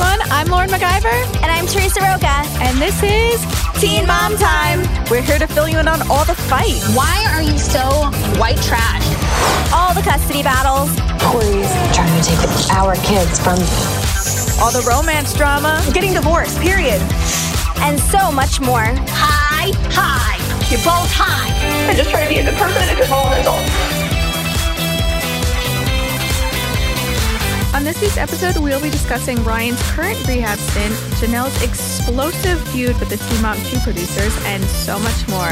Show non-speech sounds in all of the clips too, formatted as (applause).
everyone. I'm Lauren MacGyver. And I'm Teresa Roca. And this is Teen Mom Time. We're here to fill you in on all the fight. Why are you so white trash? All the custody battles. Corey's trying to take our kids from all the romance drama, getting divorced, period. And so much more. Hi, hi. You're both high. I just try to be a good person and a good role model. On this week's episode, we'll be discussing Ryan's current rehab stint, Jenelle's explosive feud with the Teen Mom 2 producers, and so much more.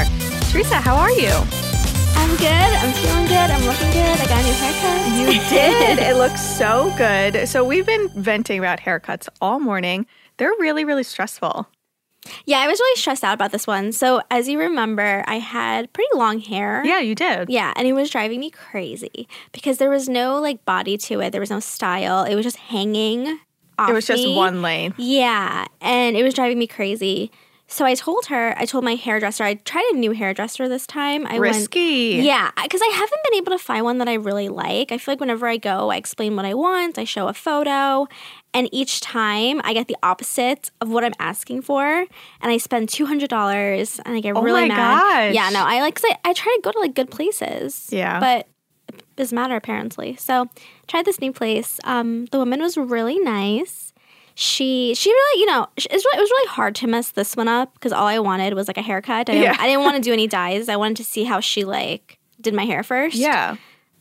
Teresa, how are you? I'm good. I'm feeling good. I'm looking good. I got a new haircut. You did. it looks so good. So, we've been venting about haircuts all morning. They're really, really stressful. Yeah, I was really stressed out about this one. So, as you remember, I had pretty long hair. Yeah, you did. Yeah, and it was driving me crazy because there was no like body to it. There was no style. It was just hanging off. It was just one lane. Yeah, and it was driving me crazy. So I told her, I told my hairdresser, I tried a new hairdresser this time. I Risky. Went, yeah, because I haven't been able to find one that I really like. I feel like whenever I go, I explain what I want, I show a photo, and each time I get the opposite of what I'm asking for, and I spend two hundred dollars, and I get oh really my mad. Gosh. Yeah, no, I like. I, I try to go to like good places. Yeah, but it doesn't matter apparently. So tried this new place. Um, the woman was really nice she she really you know it was really, it was really hard to mess this one up because all I wanted was like a haircut. I didn't, yeah. I didn't want to (laughs) do any dyes. I wanted to see how she like did my hair first. Yeah.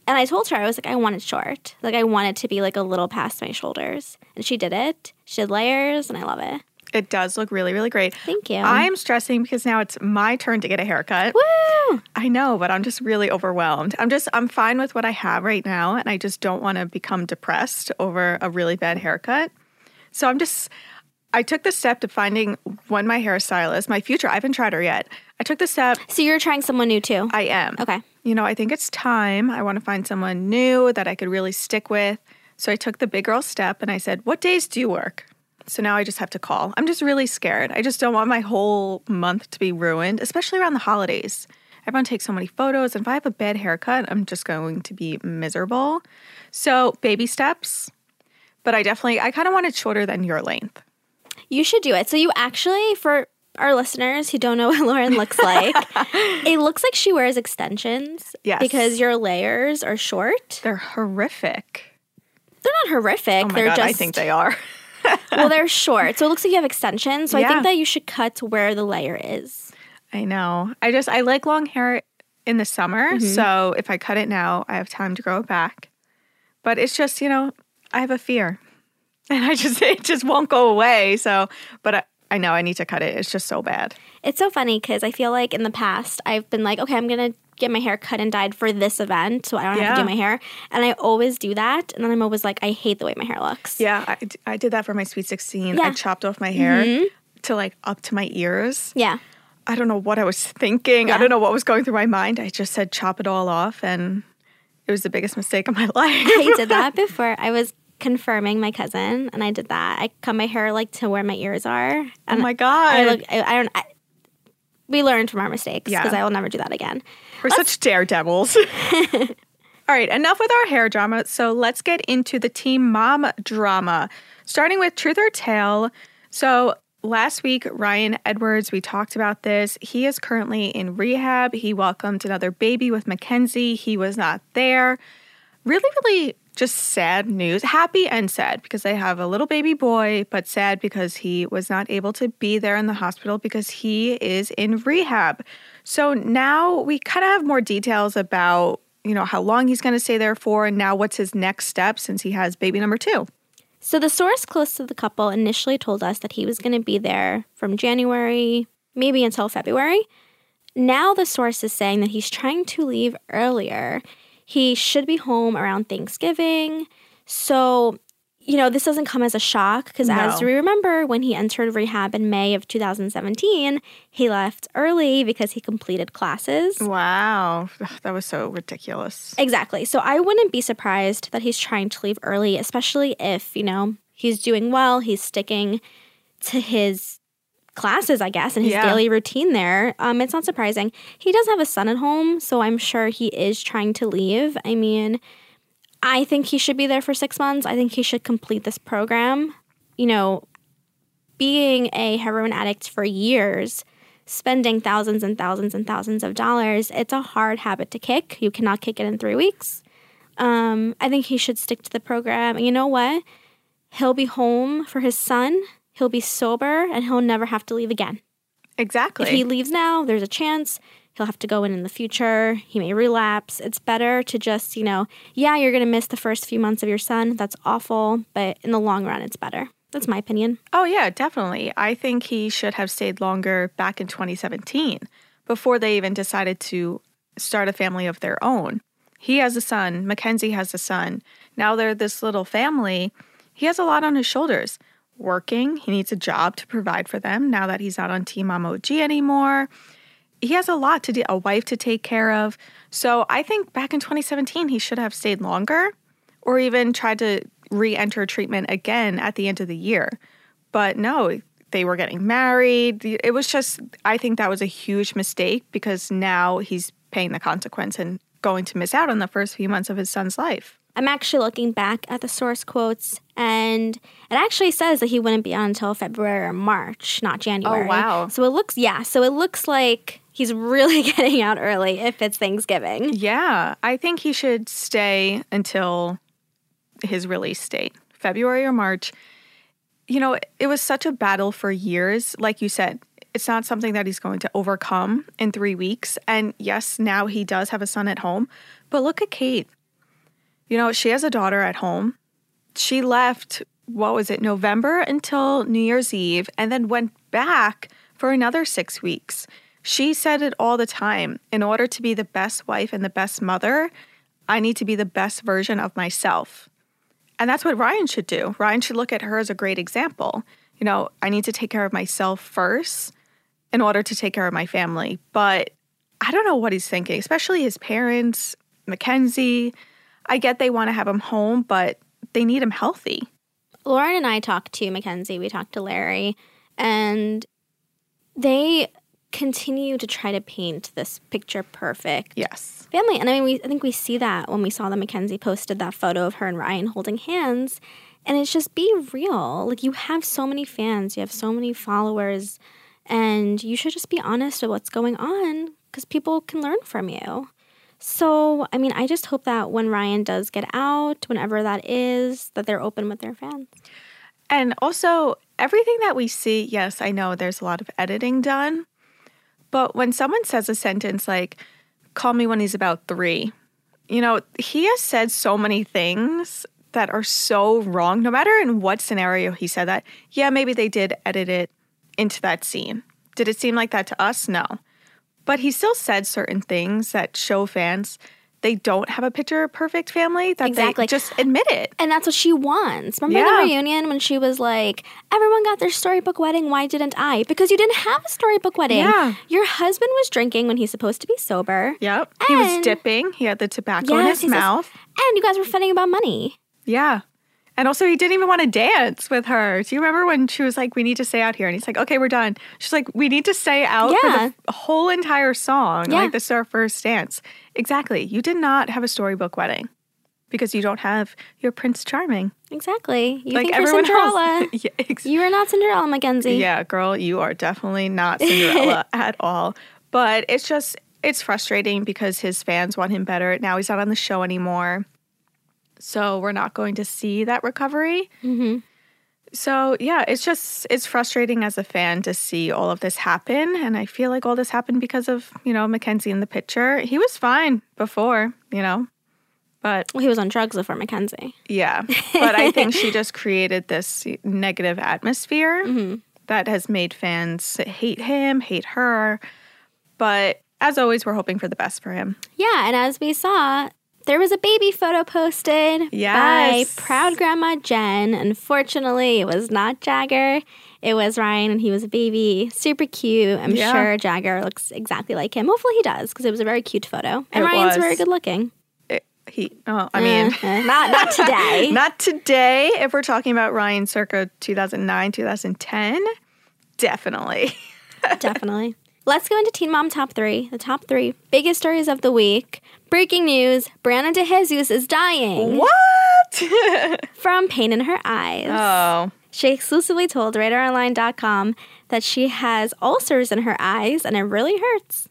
And I told her I was like I want it short. Like I want it to be like a little past my shoulders. And she did it. She did layers and I love it. It does look really, really great. Thank you. I'm stressing because now it's my turn to get a haircut. Woo! I know, but I'm just really overwhelmed. I'm just, I'm fine with what I have right now, and I just don't want to become depressed over a really bad haircut. So I'm just, I took the step to finding one my hairstylist, my future. I haven't tried her yet. I took the step. So you're trying someone new too? I am. Okay. You know, I think it's time. I want to find someone new that I could really stick with. So I took the big girl step and I said, What days do you work? So now I just have to call. I'm just really scared. I just don't want my whole month to be ruined, especially around the holidays. Everyone takes so many photos. And if I have a bad haircut, I'm just going to be miserable. So, baby steps. But I definitely, I kind of want it shorter than your length. You should do it. So you actually, for our listeners who don't know (laughs) what Lauren looks like, (laughs) it looks like she wears extensions. Yes. Because your layers are short. They're horrific. They're not horrific. Oh my they're God, just I think they are. (laughs) well, they're short. So it looks like you have extensions. So Yeah. I think that you should cut to where the layer is. I know. I just I like long hair in the summer, Mm-hmm. so if I cut it now, I have time to grow it back. But it's just, you know, I have a fear. (laughs) And I just it just won't go away. So, but I, I know I need to cut it. It's just so bad. It's so funny because I feel like in the past I've been like, okay, I'm gonna get my hair cut and dyed for this event, so I don't have to do my hair. And I always do that, and then I'm always like, I hate the way my hair looks. Yeah, I, I did that for my sweet 16. I chopped off my hair mm-hmm. to like up to my ears. Yeah. I don't know what I was thinking. I don't know what was going through my mind. I just said chop it all off and it was the biggest mistake of my life. (laughs) (laughs) I did that before. I was confirming my cousin, and I did that. I cut my hair like to where my ears are. oh my god. I look. I, I don't. I, we learned from our mistakes Yeah. because I will never do that again. We're such daredevils. (laughs) All right, enough with our hair drama. So let's get into the Teen Mom drama, starting with Truth or Tale. So last week, Ryan Edwards, we talked about this. He is currently in rehab. He welcomed another baby with Mackenzie. He was not there. Really, really just sad news. Happy and sad because they have a little baby boy, but sad because he was not able to be there in the hospital because he is in rehab. So now we kind of have more details about, you know, how long he's going to stay there for and now what's his next step since he has baby number 2. So the source close to the couple initially told us that he was going to be there from January, maybe until February. Now the source is saying that he's trying to leave earlier. He should be home around Thanksgiving. So, you know, this doesn't come as a shock because as we remember, when he entered rehab in May of 2017, he left early because he completed classes. Wow. (sighs) That was so ridiculous. Exactly. So I wouldn't be surprised that he's trying to leave early, especially if, you know, he's doing well, he's sticking to his classes, I guess, and his Yeah. daily routine there. Um, it's not surprising. He does have a son at home, so I'm sure he is trying to leave. I mean, I think he should be there for six months. I think he should complete this program. you know, being a heroin addict for years, spending thousands and thousands and thousands of dollars, it's a hard habit to kick. You cannot kick it in three weeks. Um, I think he should stick to the program. And you know what? He'll be home for his son, he'll be sober, and he'll never have to leave again. Exactly. If he leaves now, there's a chance he'll have to go in in the future. He may relapse. It's better to just, you know, yeah, you're going to miss the first few months of your son. That's awful. But in the long run, it's better. That's my opinion. Oh, yeah, definitely. I think he should have stayed longer back in 2017 before they even decided to start a family of their own. He has a son, Mackenzie has a son. Now they're this little family. He has a lot on his shoulders. Working, he needs a job to provide for them now that he's not on Teen Mom OG anymore. He has a lot to do, a wife to take care of. So I think back in 2017, he should have stayed longer or even tried to re enter treatment again at the end of the year. But no, they were getting married. It was just, I think that was a huge mistake because now he's paying the consequence and going to miss out on the first few months of his son's life. I'm actually looking back at the source quotes, and it actually says that he wouldn't be on until February or March, not January. Oh, wow. So it looks, yeah, so it looks like he's really (laughs) getting out early if it's Thanksgiving. Yeah, I think he should stay until his release date, February or March. You know, it was such a battle for years. Like you said, it's not something that he's going to overcome in three weeks. And yes, now he does have a son at home. But look at Kate. You know, she has a daughter at home. She left, what was it, November until New Year's Eve, and then went back for another six weeks. She said it all the time in order to be the best wife and the best mother, I need to be the best version of myself. And that's what Ryan should do. Ryan should look at her as a great example. You know, I need to take care of myself first in order to take care of my family. But I don't know what he's thinking, especially his parents, Mackenzie. I get they want to have him home, but they need him healthy. Lauren and I talked to Mackenzie, we talked to Larry, and they continue to try to paint this picture perfect Yes. family. And I mean, we, I think we see that when we saw that Mackenzie posted that photo of her and Ryan holding hands. And it's just be real. Like, you have so many fans, you have so many followers, and you should just be honest with what's going on because people can learn from you. So, I mean, I just hope that when Ryan does get out, whenever that is, that they're open with their fans. And also, everything that we see, yes, I know there's a lot of editing done, but when someone says a sentence like, call me when he's about three, you know, he has said so many things that are so wrong, no matter in what scenario he said that. Yeah, maybe they did edit it into that scene. Did it seem like that to us? No. But he still said certain things that show fans they don't have a picture perfect family, that Exactly. they just admit it. And that's what she wants. Remember Yeah. the reunion when she was like, everyone got their storybook wedding. Why didn't I? Because you didn't have a storybook wedding. Yeah. Your husband was drinking when he's supposed to be sober. Yep. He was dipping. He had the tobacco in his he says- mouth. And you guys were fighting about money. Yeah. And also, he didn't even want to dance with her. Do you remember when she was like, We need to stay out here? And he's like, Okay, we're done. She's like, We need to stay out Yeah. for the whole entire song. Yeah. Like, this is our first dance. Exactly. You did not have a storybook wedding because you don't have your Prince Charming. Exactly. You like think you're everyone Cinderella. else. (laughs) yeah, ex- You are not Cinderella, Mackenzie. yeah, girl, you are definitely not Cinderella (laughs) at all. But it's just, it's frustrating because his fans want him better. Now he's not on the show anymore. So we're not going to see that recovery. Mm-hmm. So yeah, it's just it's frustrating as a fan to see all of this happen, and I feel like all this happened because of you know Mackenzie in the picture. He was fine before, you know, but Well, he was on drugs before Mackenzie. yeah, but I think she just created this negative atmosphere (laughs) mm-hmm. that has made fans hate him, hate her. But as always, we're hoping for the best for him. Yeah, and as we saw, there was a baby photo posted Yes. by proud grandma Jen. Unfortunately, it was not Jagger. It was Ryan, and he was a baby. Super cute. I'm Yeah. sure Jagger looks exactly like him. Hopefully, he does because it was a very cute photo. And It Ryan's was. very good looking. It- he, oh, I mean. Uh, uh, not not today. (laughs) Not today. If we're talking about Ryan circa 2009, 2010, definitely. (laughs) Definitely. Let's go into Teen Mom Top 3. The top three biggest stories of the week. Breaking news Briana DeJesus is dying What? (laughs) from pain in her eyes. oh, She exclusively told RadarOnline.com that she has ulcers in her eyes and it really hurts.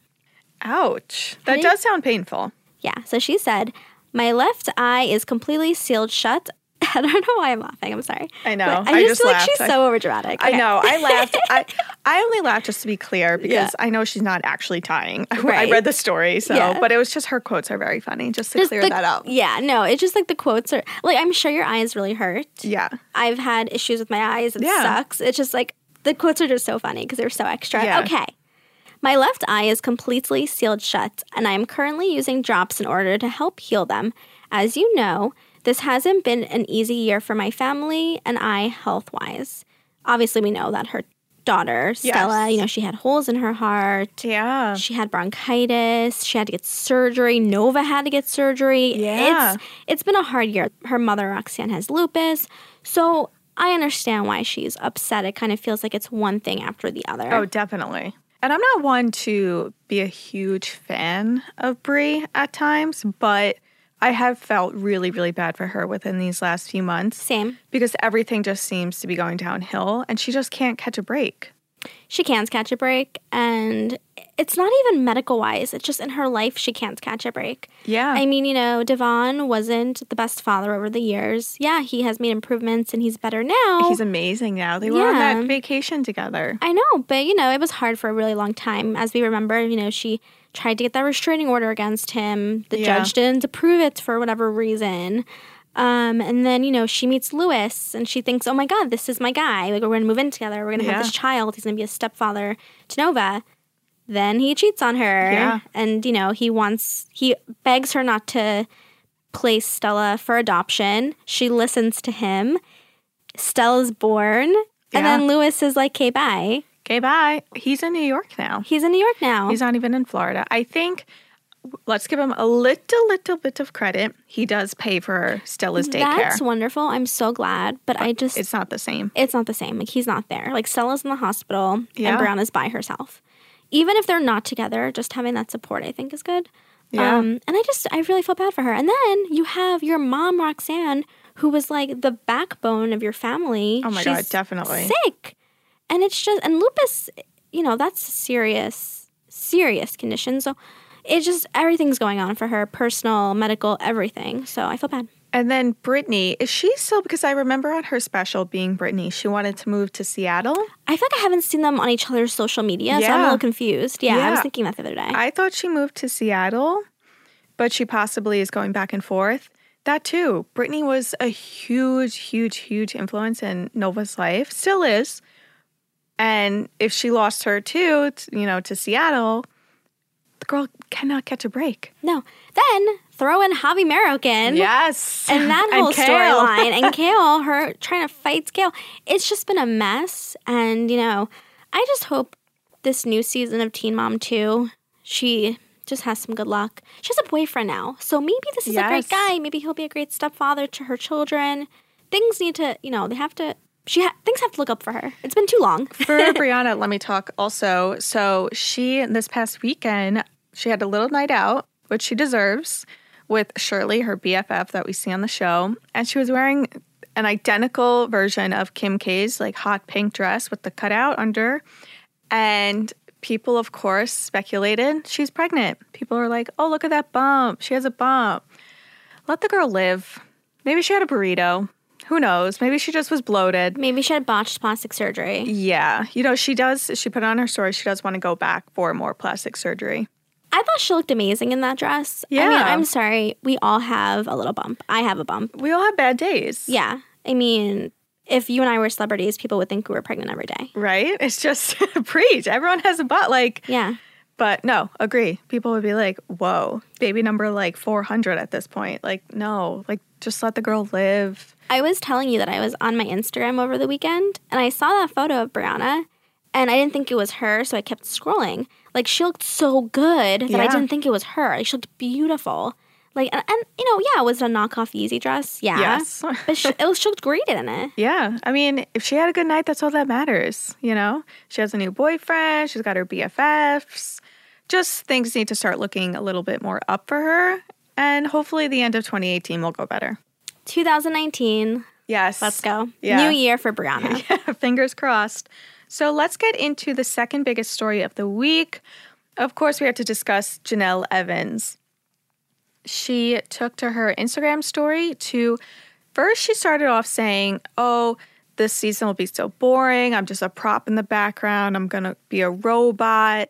Ouch. That does sound painful. Yeah, so she said, My left eye is completely sealed shut. (laughs) I don't know why I'm laughing. I'm sorry. I know. But I, I just, just feel like she's I- so overdramatic. I know. I laughed. (laughs) I, I only laughed just to be clear because Yeah. I know she's not actually tying. (laughs) I read the story, so Yeah. but it was just her quotes are very funny, just to Just clear the- that up. Yeah, no, it's just like the quotes are like I'm sure your eyes really hurt. Yeah. I've had issues with my eyes. It Yeah. sucks. It's just like the quotes are just so funny because they're so extra. Yeah. Okay. My left eye is completely sealed shut, and I am currently using drops in order to help heal them. As you know, this hasn't been an easy year for my family and I health wise. Obviously, we know that her daughter, Stella, Yes. you know, she had holes in her heart. Yeah. She had bronchitis. She had to get surgery. Nova had to get surgery. Yeah. It's it's been a hard year. Her mother Roxanne has lupus. So I understand why she's upset. It kind of feels like it's one thing after the other. Oh, definitely. And I'm not one to be a huge fan of Brie at times, but I have felt really, really bad for her within these last few months Same. because everything just seems to be going downhill and she just can't catch a break. She can't catch a break and it's not even medical wise. It's just in her life she can't catch a break. Yeah. I mean, you know, Devon wasn't the best father over the years. Yeah, he has made improvements and he's better now. He's amazing now. They were on that vacation together. I know, but you know, it was hard for a really long time. As we remember, you know, she tried to get that restraining order against him. The Yeah. judge didn't approve it for whatever reason. Um, and then, you know, she meets Luis and she thinks, oh my God, this is my guy. Like, we're going to move in together. We're going to Yeah. have this child. He's going to be a stepfather to Nova. Then he cheats on her. Yeah. And, you know, he wants, he begs her not to place Stella for adoption. She listens to him. Stella's born. And then Luis is like, okay, bye. Okay, bye. He's in New York now. He's in New York now. He's not even in Florida. I think let's give him a little, little bit of credit. He does pay for Stella's daycare. That's wonderful. I'm so glad. But I just, it's, not the same. It's not the same. Like, he's not there. Like, Stella's in the hospital Yeah. and is by herself. Even if they're not together, just having that support, I think, is good. Yeah. Um, and I just, I really feel bad for her. And then you have your mom, Roxanne, who was like the backbone of your family. Oh my God, She's definitely. Sick. And it's just, and lupus, you know, that's serious, serious condition. So it just, everything's going on for her personal, medical, everything. So I feel bad. And then Brittany, is she still because I remember on her special being Brittany, she wanted to move to Seattle. I feel like I haven't seen them on each other's social media, so I'm a little confused. Yeah, I was thinking that the other day. I thought she moved to Seattle, but she possibly is going back and forth. That too. Brittany was a huge, huge, huge influence in Nova's life, still is. And if she lost her too, t- you know, to Seattle, the girl cannot catch a break. no. Then throw in Javi Marroquin. Yes. And that (laughs) whole storyline, and (laughs) Kail, her trying to fight Kail. It's just been a mess. And, you know, I just hope this new season of Teen Mom 2, she just has some good luck. She has a boyfriend now. So maybe this is a great guy. Maybe he'll be a great stepfather to her children. Things need to, you know, they have to, she ha- things have to look up for her. It's been too long. (laughs) For Briana, let me talk also. So she this past weekend, she had a little night out, which she deserves, with Shirley, her BFF that we see on the show, and she was wearing an identical version of Kim K's like hot pink dress with the cutout under, and people, of course, speculated she's pregnant. People were like, "Oh, look at that bump! She has a bump." Let the girl live. Maybe she had a burrito. Who knows? Maybe she just was bloated. Maybe she had botched plastic surgery. Yeah, you know, she does, she put on her story, she does want to go back for more plastic surgery. I thought she looked amazing in that dress. I mean, Yeah. I'm sorry. We all have a little bump. I have a bump. We all have bad days. Yeah. I mean, if you and I were celebrities, people would think we were pregnant every day. Right? It's just (laughs) preach. Everyone has a butt. Like, Yeah. But no, agree. People would be like, whoa, baby number like 400 at this point. Like, no, like, just let the girl live. I was telling you that I was on my Instagram over the weekend and I saw that photo of Briana and I didn't think it was her, so I kept scrolling. Like, she looked so good that I didn't think it was her. Like, she looked beautiful. Like, and, and you know, yeah, it was it a knockoff Yeezy dress? Yeah. Yes. but she, it was, she looked great in it. (laughs) Yeah. I mean, if she had a good night, that's all that matters. You know, she has a new boyfriend, she's got her BFFs. Just things need to start looking a little bit more up for her. And hopefully the end of 2018 will go better. 2019, Yes. Let's go. Yeah. New year for Briana. (laughs) yeah, Fingers crossed. So let's get into the second biggest story of the week. Of course, we have to discuss Jenelle Evans. She took to her Instagram story to first, she started off saying, Oh, this season will be so boring. I'm just a prop in the background. I'm going to be a robot.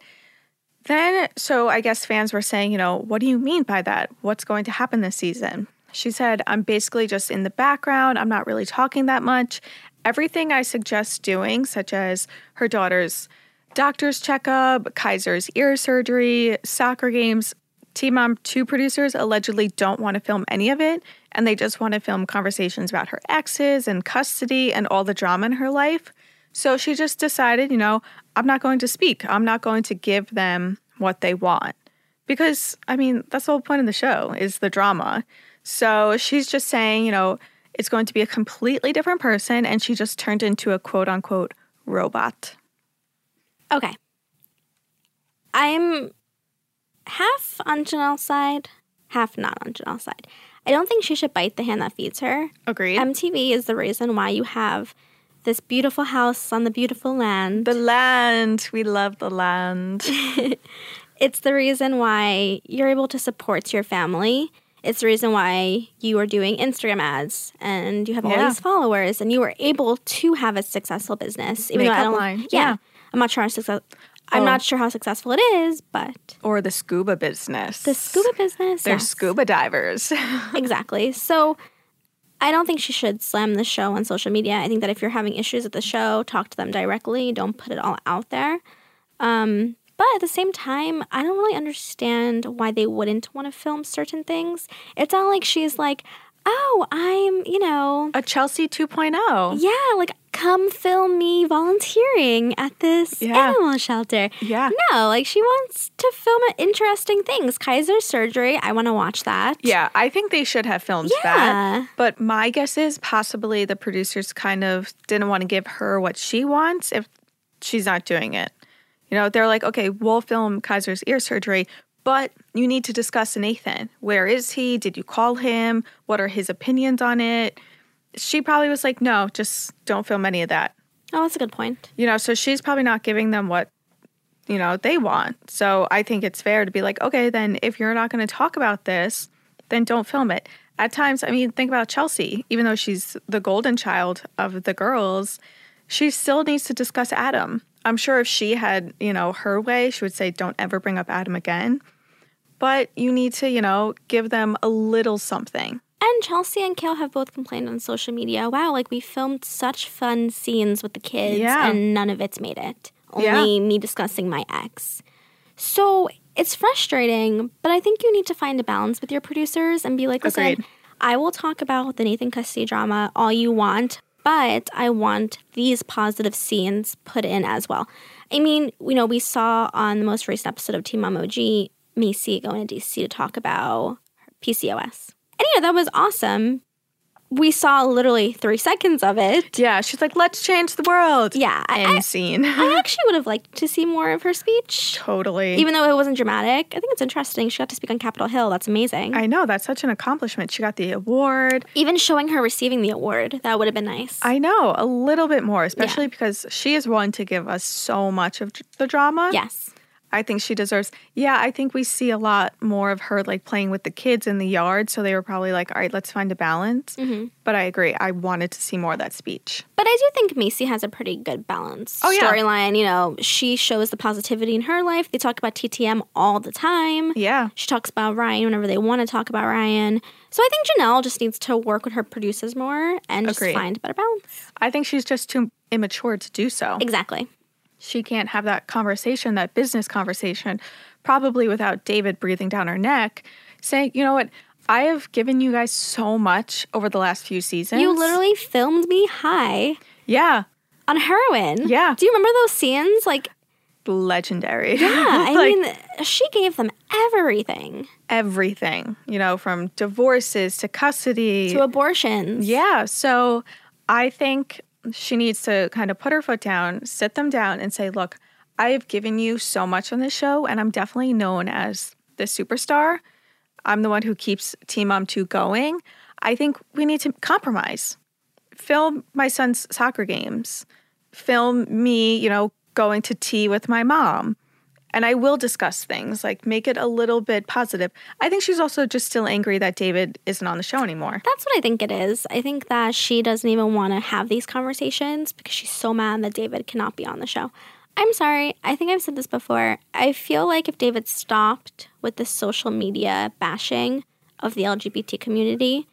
Then, so I guess fans were saying, you know, what do you mean by that? What's going to happen this season? She said, I'm basically just in the background. I'm not really talking that much. Everything I suggest doing, such as her daughter's doctor's checkup, Kaiser's ear surgery, soccer games, Teen Mom 2 producers allegedly don't want to film any of it, and they just want to film conversations about her exes and custody and all the drama in her life. So she just decided, you know, I'm not going to speak. I'm not going to give them what they want. Because, I mean, that's the whole point of the show is the drama. So she's just saying, you know, it's going to be a completely different person, and she just turned into a quote unquote robot. Okay. I'm half on Jenelle's side, half not on Jenelle's side. I don't think she should bite the hand that feeds her. Agreed. MTV is the reason why you have this beautiful house on the beautiful land. the land. We love the land. (laughs) It's the reason why you're able to support your family. It's the reason why you are doing Instagram ads and you have all Yeah. these followers and you were able to have a successful business. Even though I don't, line, Yeah, yeah. I'm not sure how success. I'm Oh. not sure how successful it is, but or the scuba business. the scuba business. They're yes. scuba divers. (laughs) exactly. So I don't think she should slam the show on social media. I think that if you're having issues with the show, talk to them directly. Don't put it all out there. Um, but at the same time, I don't really understand why they wouldn't want to film certain things. It's not like she's like, oh, I'm, you know, a Chelsea 2.0. yeah, like come film me volunteering at this Yeah. animal shelter. Yeah. No, like she wants to film interesting things. Kaiser's surgery, I want to watch that. Yeah, I think they should have filmed Yeah. that. But my guess is possibly the producers kind of didn't want to give her what she wants if she's not doing it. You know, they're like, okay, we'll film Kaiser's ear surgery, but you need to discuss Nathan. Where is he? Did you call him? What are his opinions on it? She probably was like, no, just don't film any of that. Oh, that's a good point. You know, so she's probably not giving them what, you know, they want. So I think it's fair to be like, okay, then if you're not going to talk about this, then don't film it. At times, I mean, think about Chelsea. Even though she's the golden child of the girls, she still needs to discuss Adam. I'm sure if she had, you know, her way, she would say, don't ever bring up Adam again. But you need to, you know, give them a little something. And Chelsea and Kail have both complained on social media. Wow, like we filmed such fun scenes with the kids Yeah. and none of it's made it. Yeah. Only me discussing my ex. So it's frustrating, but I think you need to find a balance with your producers and be like, listen, Agreed. I will talk about the Nathan custody drama all you want, but I want these positive scenes put in as well. I mean, you know, we saw on the most recent episode of Teen Mom OG, Maci going to DC to talk about PCOS. And you know, that was awesome. We saw literally three seconds of it. Yeah, she's like, let's change the world. Yeah, I- End I- scene. I (laughs) actually would have liked to see more of her speech. totally. Even though it wasn't dramatic, I think it's interesting. She got to speak on Capitol Hill. That's amazing. I know that's such an accomplishment. She got the award. Even showing her receiving the award, that would have been nice. I know a little bit more, especially because she is one to give us so much of the drama. yes. I think she deserves. Yeah, I think we see a lot more of her like playing with the kids in the yard. So they were probably like, all right, let's find a balance. Mm-hmm. But I agree. I wanted to see more of that speech. But I do think Maci has a pretty good balance. Oh, yeah. Storyline, you know, she shows the positivity in her life. They talk about TTM all the time. Yeah. She talks about Ryan whenever they want to talk about Ryan. So I think Jenelle just needs to work with her producers more and just find a better balance. I think she's just too immature to do so. Exactly. She can't have that conversation, that business conversation, probably without David breathing down her neck, saying, you know what? I have given you guys so much over the last few seasons. You literally filmed me high Yeah. on heroin. Yeah. Do you remember those scenes? Like, legendary. yeah, (laughs) I Like, mean, she gave them everything everything, you know, from divorces to custody. to abortions. yeah. So I think she needs to kind of put her foot down, sit them down, and say, look, I have given you so much on this show, and I'm definitely known as the superstar. I'm the one who keeps Teen Mom 2 going. I think we need to compromise. film my son's soccer games, film me, you know, going to tea with my mom. And I will discuss things, like make it a little bit positive. I think she's also just still angry that David isn't on the show anymore. That's what I think it is. I think that she doesn't even want to have these conversations because she's so mad that David cannot be on the show. I'm sorry. I think I've said this before. I feel like if David stopped with the social media bashing of the LGBT community,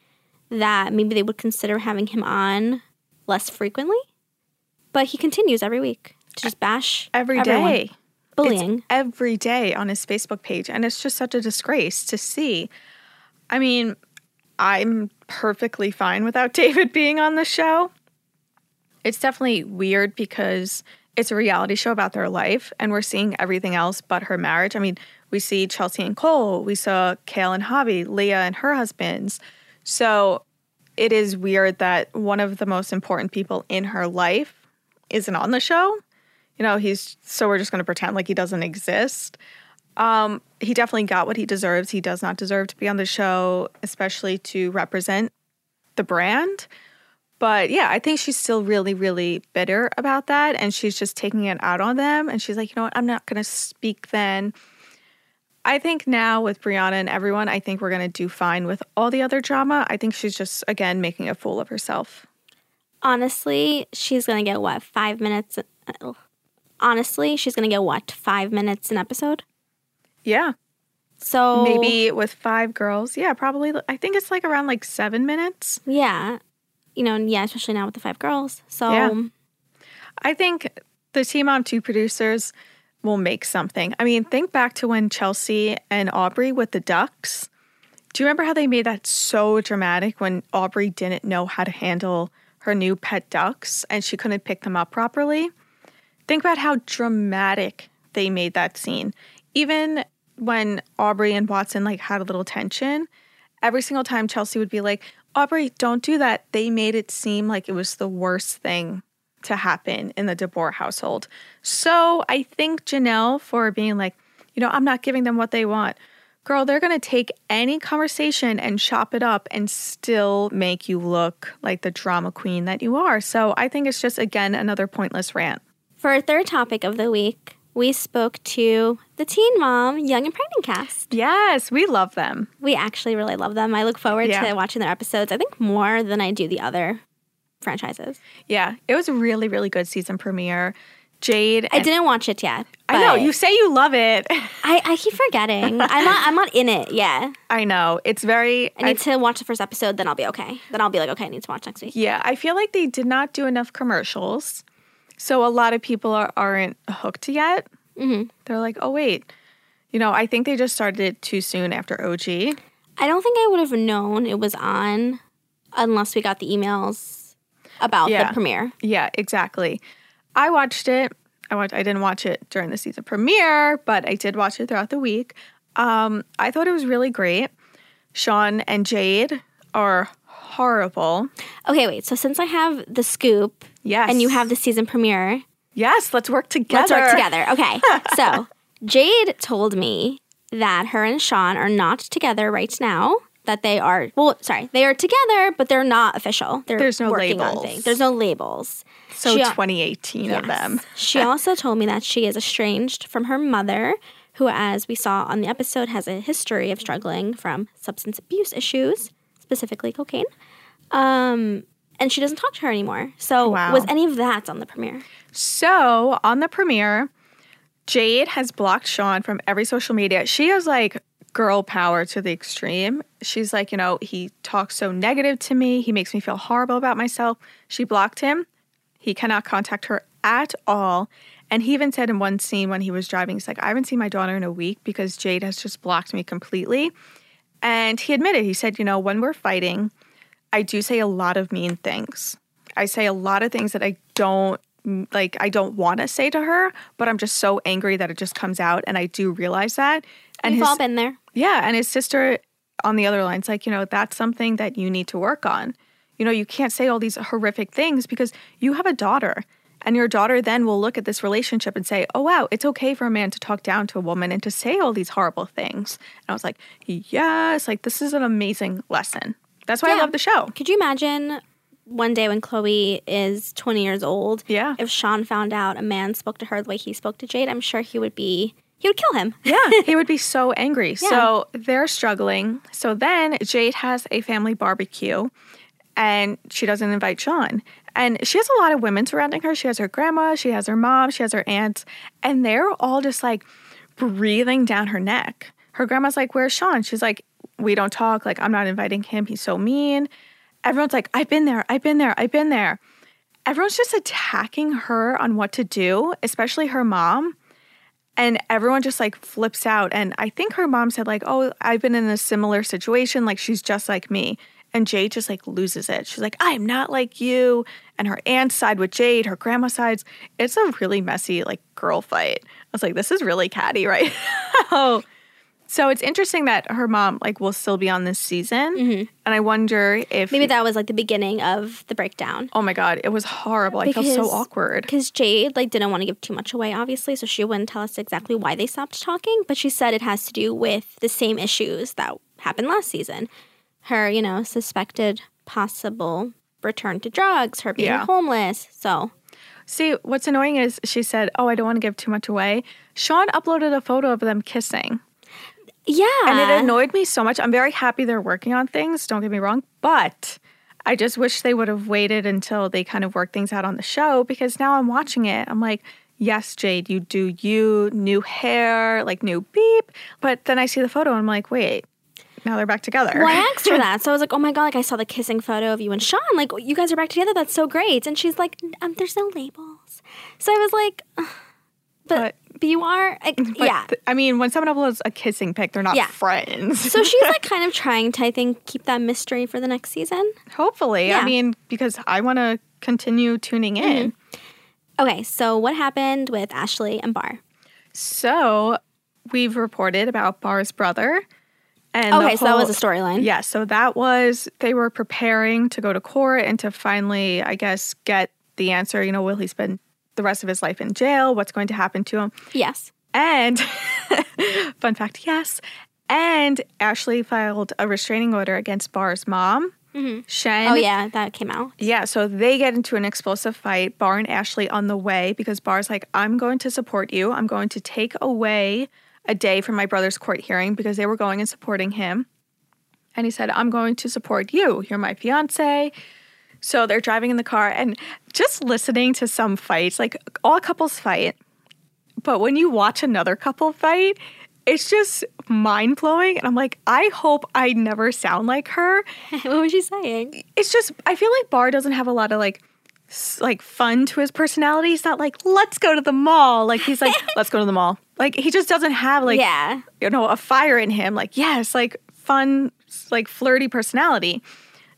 that maybe they would consider having him on less frequently. But he continues every week to just bash Every everyone. day. Bullying. It's every day on his Facebook page. And it's just such a disgrace to see. I mean, I'm perfectly fine without (laughs) David being on the show. It's definitely weird because it's a reality show about their life and we're seeing everything else but her marriage. I mean, we see Chelsea and Cole, we saw Kail and Javi, Leah and her husbands. So it is weird that one of the most important people in her life isn't on the show you know, he's so we're just going to pretend like he doesn't exist. Um, he definitely got what he deserves. He does not deserve to be on the show, especially to represent the brand. But yeah, I think she's still really, really bitter about that. And she's just taking it out on them. And she's like, you know what? I'm not going to speak then. I think now with Briana and everyone, I think we're going to do fine with all the other drama. I think she's just, again, making a fool of herself. Honestly, she's going to get what, five minutes? Honestly, she's going to get what, five minutes an episode? Yeah. So Maybe with five girls. Yeah, probably. I think it's like around like seven minutes. Yeah. You know, yeah, especially now with the five girls. So Yeah. I think the Teen Mom 2 producers will make something. I mean, think back to when Chelsea and Aubree with the ducks. Do you remember how they made that so dramatic when Aubree didn't know how to handle her new pet ducks and she couldn't pick them up properly? Think about how dramatic they made that scene. Even when Aubree and Watson like had a little tension, every single time Chelsea would be like, Aubree, don't do that. They made it seem like it was the worst thing to happen in the DeBoer household. So I think Jenelle for being like, you know, I'm not giving them what they want. Girl, they're going to take any conversation and chop it up and still make you look like the drama queen that you are. So I think it's just, again, another pointless rant. For our third topic of the week, we spoke to the Teen Mom Young and Pregnant cast. Yes, we love them. We actually really love them. I look forward Yeah. to watching their episodes. I think more than I do the other franchises. Yeah, it was a really, really good season premiere. Jade. I didn't watch it yet. I know you say you love it. (laughs) I, I keep forgetting. I'm not. I'm not in it. Yeah. I know it's very. I need to watch the first episode. Then I'll be okay. Then I'll be like, okay, I need to watch next week. Yeah, I feel like they did not do enough commercials. So a lot of people are, aren't hooked yet. Mhm. They're like, oh, wait. You know, I think they just started it too soon after OG. I don't think I would have known it was on unless we got the emails about Yeah. the premiere. Yeah, exactly. I watched it. I watched, I didn't watch it during the season premiere, but I did watch it throughout the week. Um, I thought it was really great. Sean and Jade are horrible. Okay, wait. So since I have the scoop, Yes. and you have the season premiere, Yes, let's work together. let's work together. Okay. (laughs) so Jade told me that her and Sean are not together right now. That they are well, sorry, they are together, but they're not official. They're There's no working labels. on things. There's no labels. So She- 2018 of them. she (laughs) also told me that she is estranged from her mother, who, as we saw on the episode, has a history of struggling from substance abuse issues, specifically cocaine. Um, and she doesn't talk to her anymore. So, Wow. was any of that on the premiere? So on the premiere, Jade has blocked Sean from every social media. She is like girl power to the extreme. She's like, you know, he talks so negative to me. He makes me feel horrible about myself. She blocked him. He cannot contact her at all. And he even said in one scene when he was driving, he's like, I haven't seen my daughter in a week because Jade has just blocked me completely. And he admitted, he said, you know, when we're fighting, I do say a lot of mean things. I say a lot of things that I don't like I don't want to say to her, but I'm just so angry that it just comes out and I do realize that. And We've his, all been there. yeah, and his sister on the other line's like, you know, that's something that you need to work on. You know, you can't say all these horrific things because you have a daughter. And your daughter then will look at this relationship and say, oh, wow, it's okay for a man to talk down to a woman and to say all these horrible things. And I was like, yes, like this is an amazing lesson. That's why I love the show. Could you imagine one day when Kloie is 20 years old, Yeah. if Sean found out a man spoke to her the way he spoke to Jade, I'm sure he would be, he would kill him. (laughs) Yeah, he would be so angry. So they're struggling. So then Jade has a family barbecue and she doesn't invite Sean. And she has a lot of women surrounding her. She has her grandma, she has her mom, she has her aunts, and they're all just like breathing down her neck. Her grandma's like, Where's Sean? She's like, We don't talk. Like, I'm not inviting him. He's so mean. Everyone's like, I've been there, I've been there, I've been there. Everyone's just attacking her on what to do, especially her mom and everyone just like flips out and i think her mom said like oh i've been in a similar situation like she's just like me and jade just like loses it she's like i'm not like you and her aunt side with jade her grandma sides it's a really messy like girl fight i was like this is really catty right now (laughs) oh. So it's interesting that her mom like will still be on this season mm-hmm. and i wonder if Maybe that was like the beginning of the breakdown. oh my god it was horrible i felt so awkward Because Jade like didn't want to give too much away, obviously, so she wouldn't tell us exactly why they stopped talking. But she said it has to do with the same issues that happened last season. Her, you know, suspected possible return to drugs, her being Yeah. homeless. So See, what's annoying is she said, Oh, I don't want to give too much away. Sean uploaded a photo of them kissing. Yeah, And it annoyed me so much. I'm very happy they're working on things, don't get me wrong. But I just wish they would have waited until they kind of worked things out on the show because now I'm watching it. I'm like, Yes, Jade, you do you, new hair, like new beep. But then I see the photo and I'm like, Wait, now they're back together. Well, I asked her (laughs) that, so I was like, "Oh my god!" Like I saw the kissing photo of you and Sean. Like you guys are back together. That's so great. And she's like, um, "There's no labels." So I was like, "Ugh." "But, but you are, like, yeah." th- I mean, when someone uploads a kissing pic, they're not Yeah. friends. So she's like (laughs) kind of trying to, I think, keep that mystery for the next season. Hopefully. Yeah. I mean, because I want to continue tuning mm-hmm. in. Okay, so what happened with Ashley and Bar? So we've reported about Bar's brother. And Okay, so that was a storyline. Yeah, so that was they were preparing to go to court and to finally, I guess, get the answer. You know, will he spend the rest of his life in jail? What's going to happen to him? Yes. And (laughs) fun fact, yes. And Ashley filed a restraining order against Bar's mom, mm-hmm. Shen. Oh yeah, that came out. Yeah, so they get into an explosive fight, Bar and Ashley on the way, because Bar's like, I'm going to support you. I'm going to take away a day from my brother's court hearing because they were going and supporting him. And he said, I'm going to support you. You're my fiance. So they're driving in the car and just listening to some fights, like all couples fight. But when you watch another couple fight, it's just mind blowing. And I'm like, I hope I never sound like her (laughs) what was she saying? it's just I feel like Bar doesn't have a lot of like like fun to his personality. He's not like let's go to the mall. Like he's like (laughs) let's go to the mall. Like he just doesn't have like yeah. you know a fire in him. Like yes, like fun like flirty personality.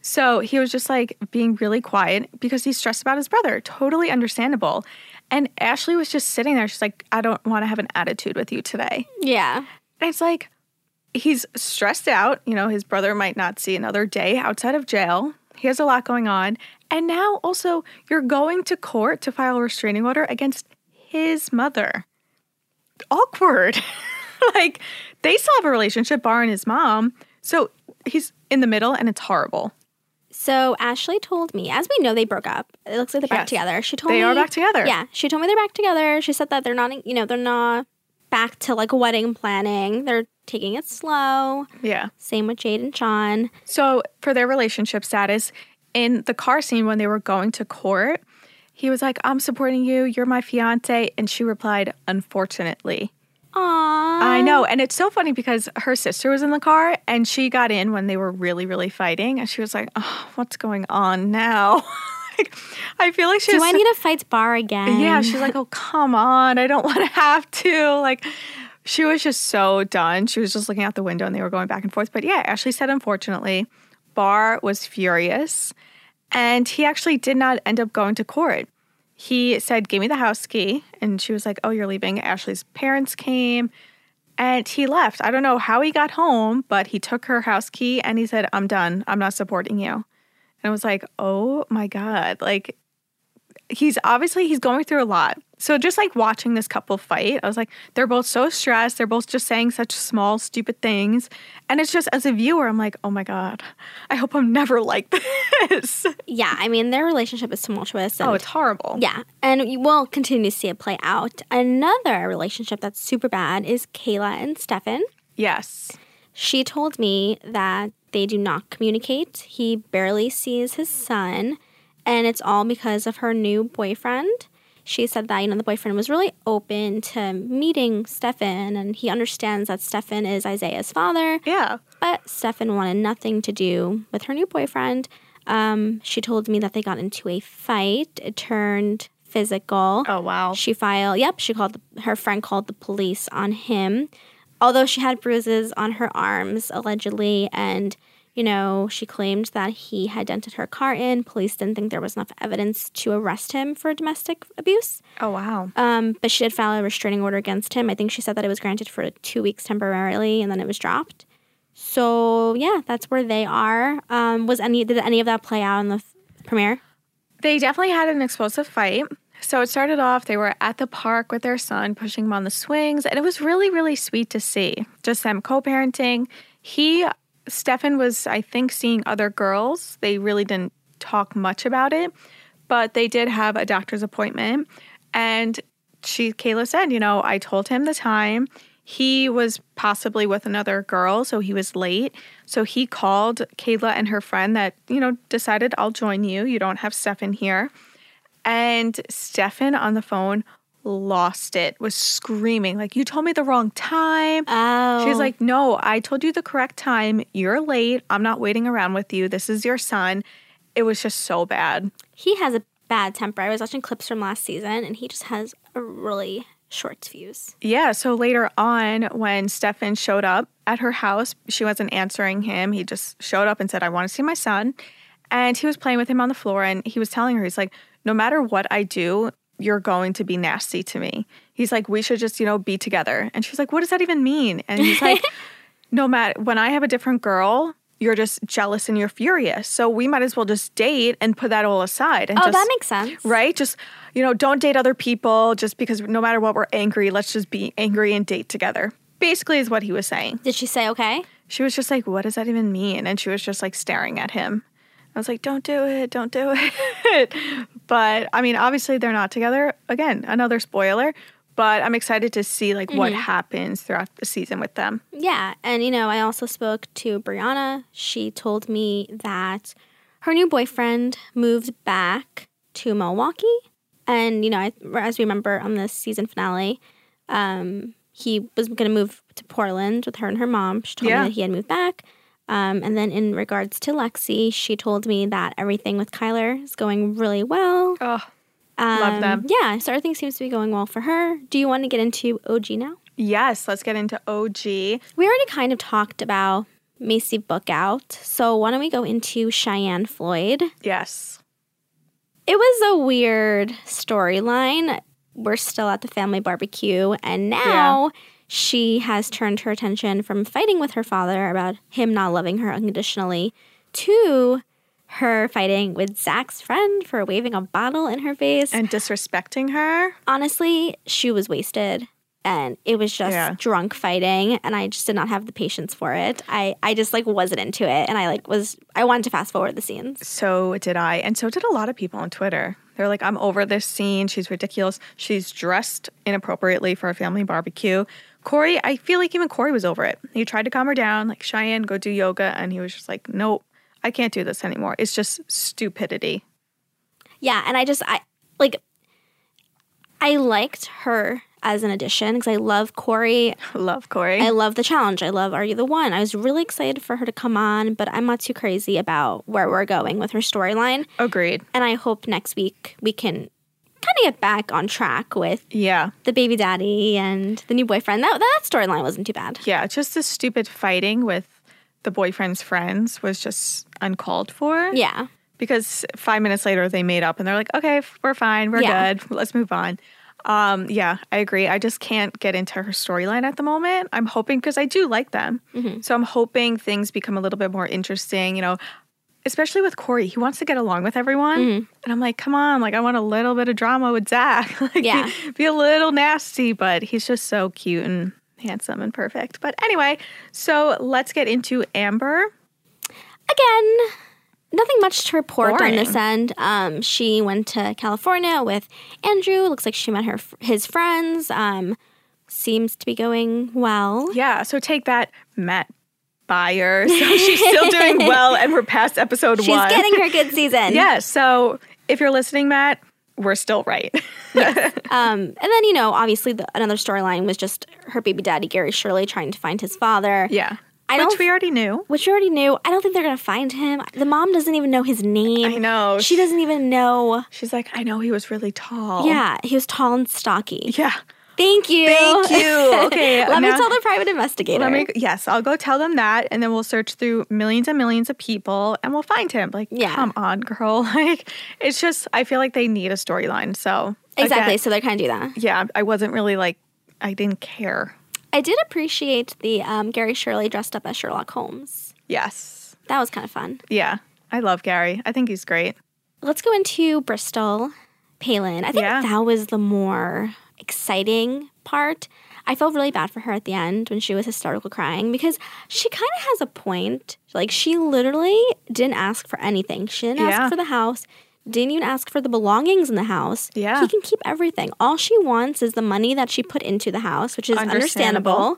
So he was just like being really quiet because he's stressed about his brother. Totally understandable. And Ashley was just sitting there. She's like, I don't want to have an attitude with you today. Yeah. And it's like he's stressed out. You know, his brother might not see another day outside of jail. He has a lot going on. And now also, you're going to court to file a restraining order against his mother. Awkward. (laughs) like, they still have a relationship, Bar and his mom. So he's in the middle and it's horrible. So Ashley told me, as we know, they broke up. It looks like they're back together. She told They me they are back together. Yeah, she told me they're back together. She said that they're not, you know, they're not back to like wedding planning. They're taking it slow. Yeah. Same with Jade and Sean. So, for their relationship status, in the car scene when they were going to court, he was like, I'm supporting you. You're my fiance. And she replied, Unfortunately. I know. And it's so funny because her sister was in the car and she got in when they were really, really fighting. And she was like, oh, what's going on now? (laughs) like, I feel like she Do was. I need to fight Bar again? yeah, she's like, oh, come on. I don't (laughs) want to have to. Like, she was just so done. She was just looking out the window and they were going back and forth. But yeah, Ashley said, unfortunately, Bar was furious and he actually did not end up going to court. He said, Give me the house key. And she was like, Oh, you're leaving. Ashley's parents came and he left. I don't know how he got home, but he took her house key and he said, I'm done. I'm not supporting you. And I was like, Oh my God. Like, he's obviously he's going through a lot So just like watching this couple fight, I was like, they're both so stressed. They're both just saying such small, stupid things. And it's just as a viewer, I'm like, oh my God, I hope I'm never like (laughs) this. Yeah, I mean, their relationship is tumultuous. Oh, and, oh, it's horrible. yeah, and you will continue to see it play out. Another relationship that's super bad is Kayla and Stephan. Yes. She told me that they do not communicate. He barely sees his son, and it's all because of her new boyfriend. She said that, you know, the boyfriend was really open to meeting Stephan, and he understands that Stephan is Isaiah's father. Yeah. But Stephan wanted nothing to do with her new boyfriend. Um, she told me that they got into a fight. It turned physical. Oh, wow. She filed. Yep, she called the, her friend called the police on him. Although she had bruises on her arms allegedly, and you know she claimed that he had dented her car in. Police didn't think there was enough evidence to arrest him for domestic abuse. Oh, wow. Um, but she did file a restraining order against him. I think she said that it was granted for two weeks temporarily, and then it was dropped. So yeah, that's where they are. Um, was any did any of that play out in the f- premiere? They definitely had an explosive fight. So it started off, they were at the park with their son, pushing him on the swings, and it was really, really sweet to see. Just them co parenting. He, Stephan, was, I think, seeing other girls. They really didn't talk much about it, but they did have a doctor's appointment. And she, Kayla said, you know, I told him the time. He was possibly with another girl, so he was late. So he called Kayla and her friend that, you know, decided, I'll join you. You don't have Stephan here. And Stephan on the phone lost it, was screaming, like, You told me the wrong time. Oh, She's like, No, I told you the correct time. You're late. I'm not waiting around with you. This is your son. It was just so bad. he has a bad temper. I was watching clips from last season, and he just has a really short fuse. Yeah. So later on, when Stephan showed up at her house, she wasn't answering him. He just showed up and said, I want to see my son. And he was playing with him on the floor and he was telling her, he's like, no matter what I do, you're going to be nasty to me. He's like, we should just, you know, be together. And she's like, what does that even mean? And he's like, (laughs) no matter when I have a different girl, you're just jealous and you're furious. So we might as well just date and put that all aside. And Oh, just, that makes sense. right? Just, you know, don't date other people just because no matter what we're angry, let's just be angry and date together. Basically, is what he was saying. Did she say okay? She was just like, what does that even mean? And she was just like staring at him. I was like, don't do it, don't do (laughs) it. but I mean, obviously they're not together. Again, another spoiler. But I'm excited to see like what happens throughout the season with them. Yeah, and you know, I also spoke to Briana. She told me that her new boyfriend moved back to Milwaukee, and you know, I, as we remember on the season finale, um, he was going to move to Portland with her and her mom. She told Yeah. me that he had moved back. Um, and then in regards to Lexi, she told me that everything with Kyler is going really well. Oh, Um, love them. Yeah, so everything seems to be going well for her. Do you want to get into OG now? yes. Let's get into OG. We already kind of talked about Maci Bookout, so why don't we go into Cheyenne Floyd? Yes. It was a weird storyline. We're still at the family barbecue, and now she has turned her attention from fighting with her father about him not loving her unconditionally to her fighting with Zach's friend for waving a bottle in her face. And disrespecting her. honestly, she was wasted and it was just Yeah. drunk fighting and I just did not have the patience for it. I I just like wasn't into it and I like was I wanted to fast forward the scenes. So did I. And so did a lot of people on Twitter. They're like, I'm over this scene. She's ridiculous. She's dressed inappropriately for a family barbecue. Corey, I feel like even Corey was over it. He tried to calm her down, like, Cheyenne, go do yoga. And he was just like, nope, I can't do this anymore. It's just stupidity. Yeah, and I just I like I liked her as an addition because I love Corey. I (laughs) love Corey. I love the challenge. I love Are You the One? I was really excited for her to come on, but I'm not too crazy about where we're going with her storyline. Agreed. And I hope next week we can kind of get back on track with Yeah. the baby daddy and the new boyfriend. That that storyline wasn't too bad. Yeah. Just the stupid fighting with the boyfriend's friends was just uncalled for. Yeah. because five minutes later they made up and they're like, okay, we're fine, we're Yeah. good, let's move on. Um, yeah, I agree. I just can't get into her storyline at the moment. I'm hoping because I do like them, Mm-hmm. so I'm hoping things become a little bit more interesting. You know, especially with Corey, he wants to get along with everyone. Mm-hmm. And I'm like, come on, like I want a little bit of drama with Zach. (laughs) like, Yeah. be, be a little nasty, but he's just so cute and handsome and perfect. But anyway, so let's get into Amber. Again, nothing much to report on this end. Um, she went to California with Andrew. Looks like she met her his friends. Um, seems to be going well. Yeah, so take that, Matt Baier. So she's still doing (laughs) well, and we're past episode She's one. She's getting her good season. yeah, so if you're listening, Matt, we're still right. (laughs) Um, and then you know, obviously, the, another storyline was just her baby daddy Gary Shirley trying to find his father. yeah. I Which we already knew. Which we already knew. I don't think they're gonna find him. The mom doesn't even know his name. I know. She doesn't even know. She's like, I know he was really tall. Yeah, he was tall and stocky. Yeah. Thank you. Thank you. Okay, (laughs) Let me tell the private investigator. Let me, yes, I'll go tell them that, and then we'll search through millions and millions of people, and we'll find him. Like, Yeah. come on, girl. (laughs) Like, it's just, I feel like they need a storyline. So exactly. again, So they're kind of do that. yeah, I wasn't really like, I didn't care. I did appreciate the um, Gary Shirley dressed up as Sherlock Holmes. Yes, That was kind of fun. yeah, I love Gary. I think he's great. Let's go into Bristol Palin. I think Yeah. that was the more exciting part. I felt really bad for her at the end when she was hysterical crying because she kind of has a point. Like, she literally didn't ask for anything. She didn't Yeah. ask for the house, didn't even ask for the belongings in the house. Yeah. He can keep everything. All she wants is the money that she put into the house, which is Understandable. understandable.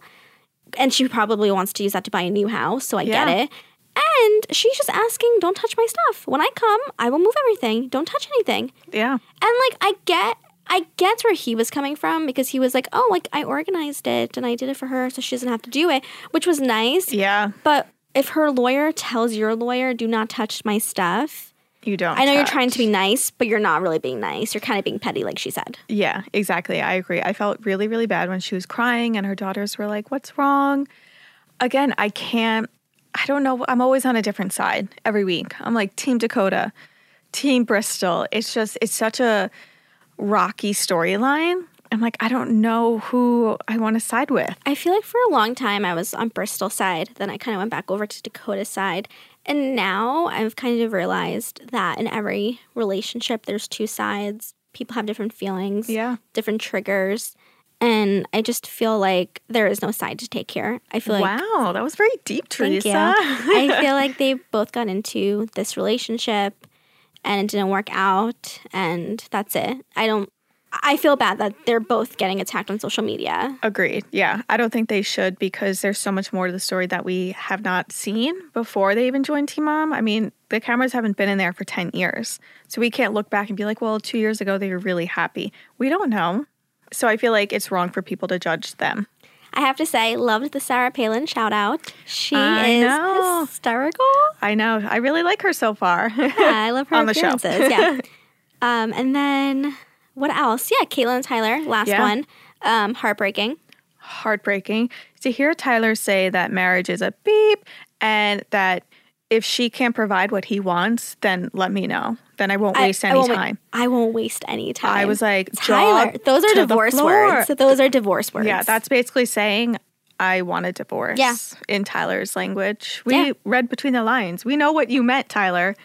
And she probably wants to use that to buy a new house, so I Yeah. get it. And she's just asking, don't touch my stuff. When I come, I will move everything. Don't touch anything. Yeah, And like I get I get where he was coming from because he was like, "Oh, like I organized it and I did it for her so she doesn't have to do it," which was nice. yeah, But if her lawyer tells your lawyer, "Do not touch my stuff." you don't. I know you're trying to be nice, but you're not really being nice. You're kind of being petty like she said. Yeah, exactly. I agree. I felt really, really bad when she was crying and her daughters were like, What's wrong? Again, I can't, I don't know. I'm always on a different side every week. I'm like, Team Dakota, Team Bristol. It's just, it's such a rocky storyline. I'm like, I don't know who I want to side with. I feel like for a long time I was on Bristol's side, then I kind of went back over to Dakota's side. And now I've kind of realized that in every relationship there's two sides. People have different feelings, Yeah. different triggers. And I just feel like there is no side to take here. I feel like wow, that was very deep, Thank Teresa. you. I feel (laughs) like they both got into this relationship and it didn't work out and that's it. I don't I feel bad that they're both getting attacked on social media. Agreed. Yeah. I don't think they should because there's so much more to the story that we have not seen before they even joined Teen Mom. I mean, the cameras haven't been in there for 10 years. So we can't look back and be like, well, two years ago they were really happy. We don't know. So I feel like it's wrong for people to judge them. I have to say, loved the Sarah Palin shout out. She I is know. hysterical. I know. I really like her so far. (laughs) Yeah, I love (laughs) her On the show. yeah. (laughs) Um, and then what else? Yeah, Catelynn Tyler, last Yeah. one. Um, heartbreaking. Heartbreaking to hear Tyler say that marriage is a beep and that if she can't provide what he wants, then let me know. Then I won't waste I, any I won't, wa- time. I won't waste any time. I was like, Tyler. Those are divorce words. Those are divorce words. Yeah, that's basically saying I want a divorce. Yeah. In Tyler's language. We Yeah. read between the lines. We know what you meant, Tyler.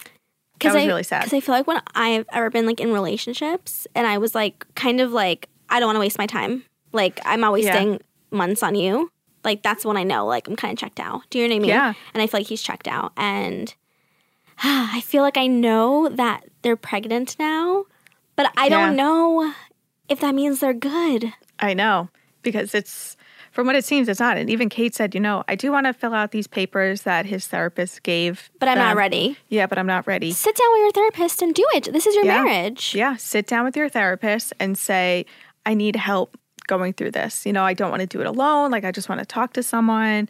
That was I, really sad. Because I feel like when I've ever been like in relationships and I was like kind of like I don't want to waste my time. Like I'm not Yeah. wasting months on you. Like that's when I know like I'm kind of checked out. Do you know what I mean? Yeah. And I feel like he's checked out and (sighs) I feel like I know that they're pregnant now, but I don't know if that means they're good. I know. Because it's from what it seems, it's not. And even Kate said, you know, I do want to fill out these papers that his therapist gave. But I'm not ready. Yeah, but I'm not ready. Sit down with your therapist and do it. This is your Yeah. marriage. Yeah, sit down with your therapist and say, I need help going through this. You know, I don't want to do it alone. Like, I just want to talk to someone.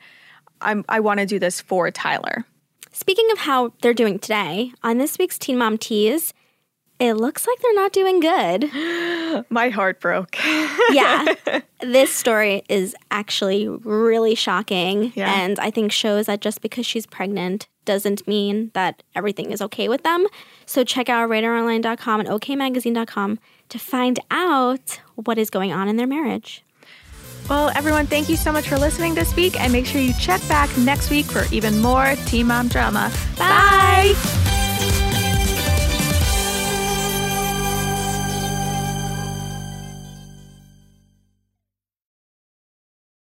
I'm, I want to do this for Tyler. Speaking of how they're doing today, on this week's Teen Mom Tease, it looks like they're not doing good. (gasps) My heart broke. (laughs) yeah. (laughs) This story is actually really shocking. Yeah. And I think shows that just because she's pregnant doesn't mean that everything is okay with them. So check out radaronline.com and okmagazine.com to find out what is going on in their marriage. Well, everyone, thank you so much for listening this week, and make sure you check back next week for even more Teen Mom drama. Bye.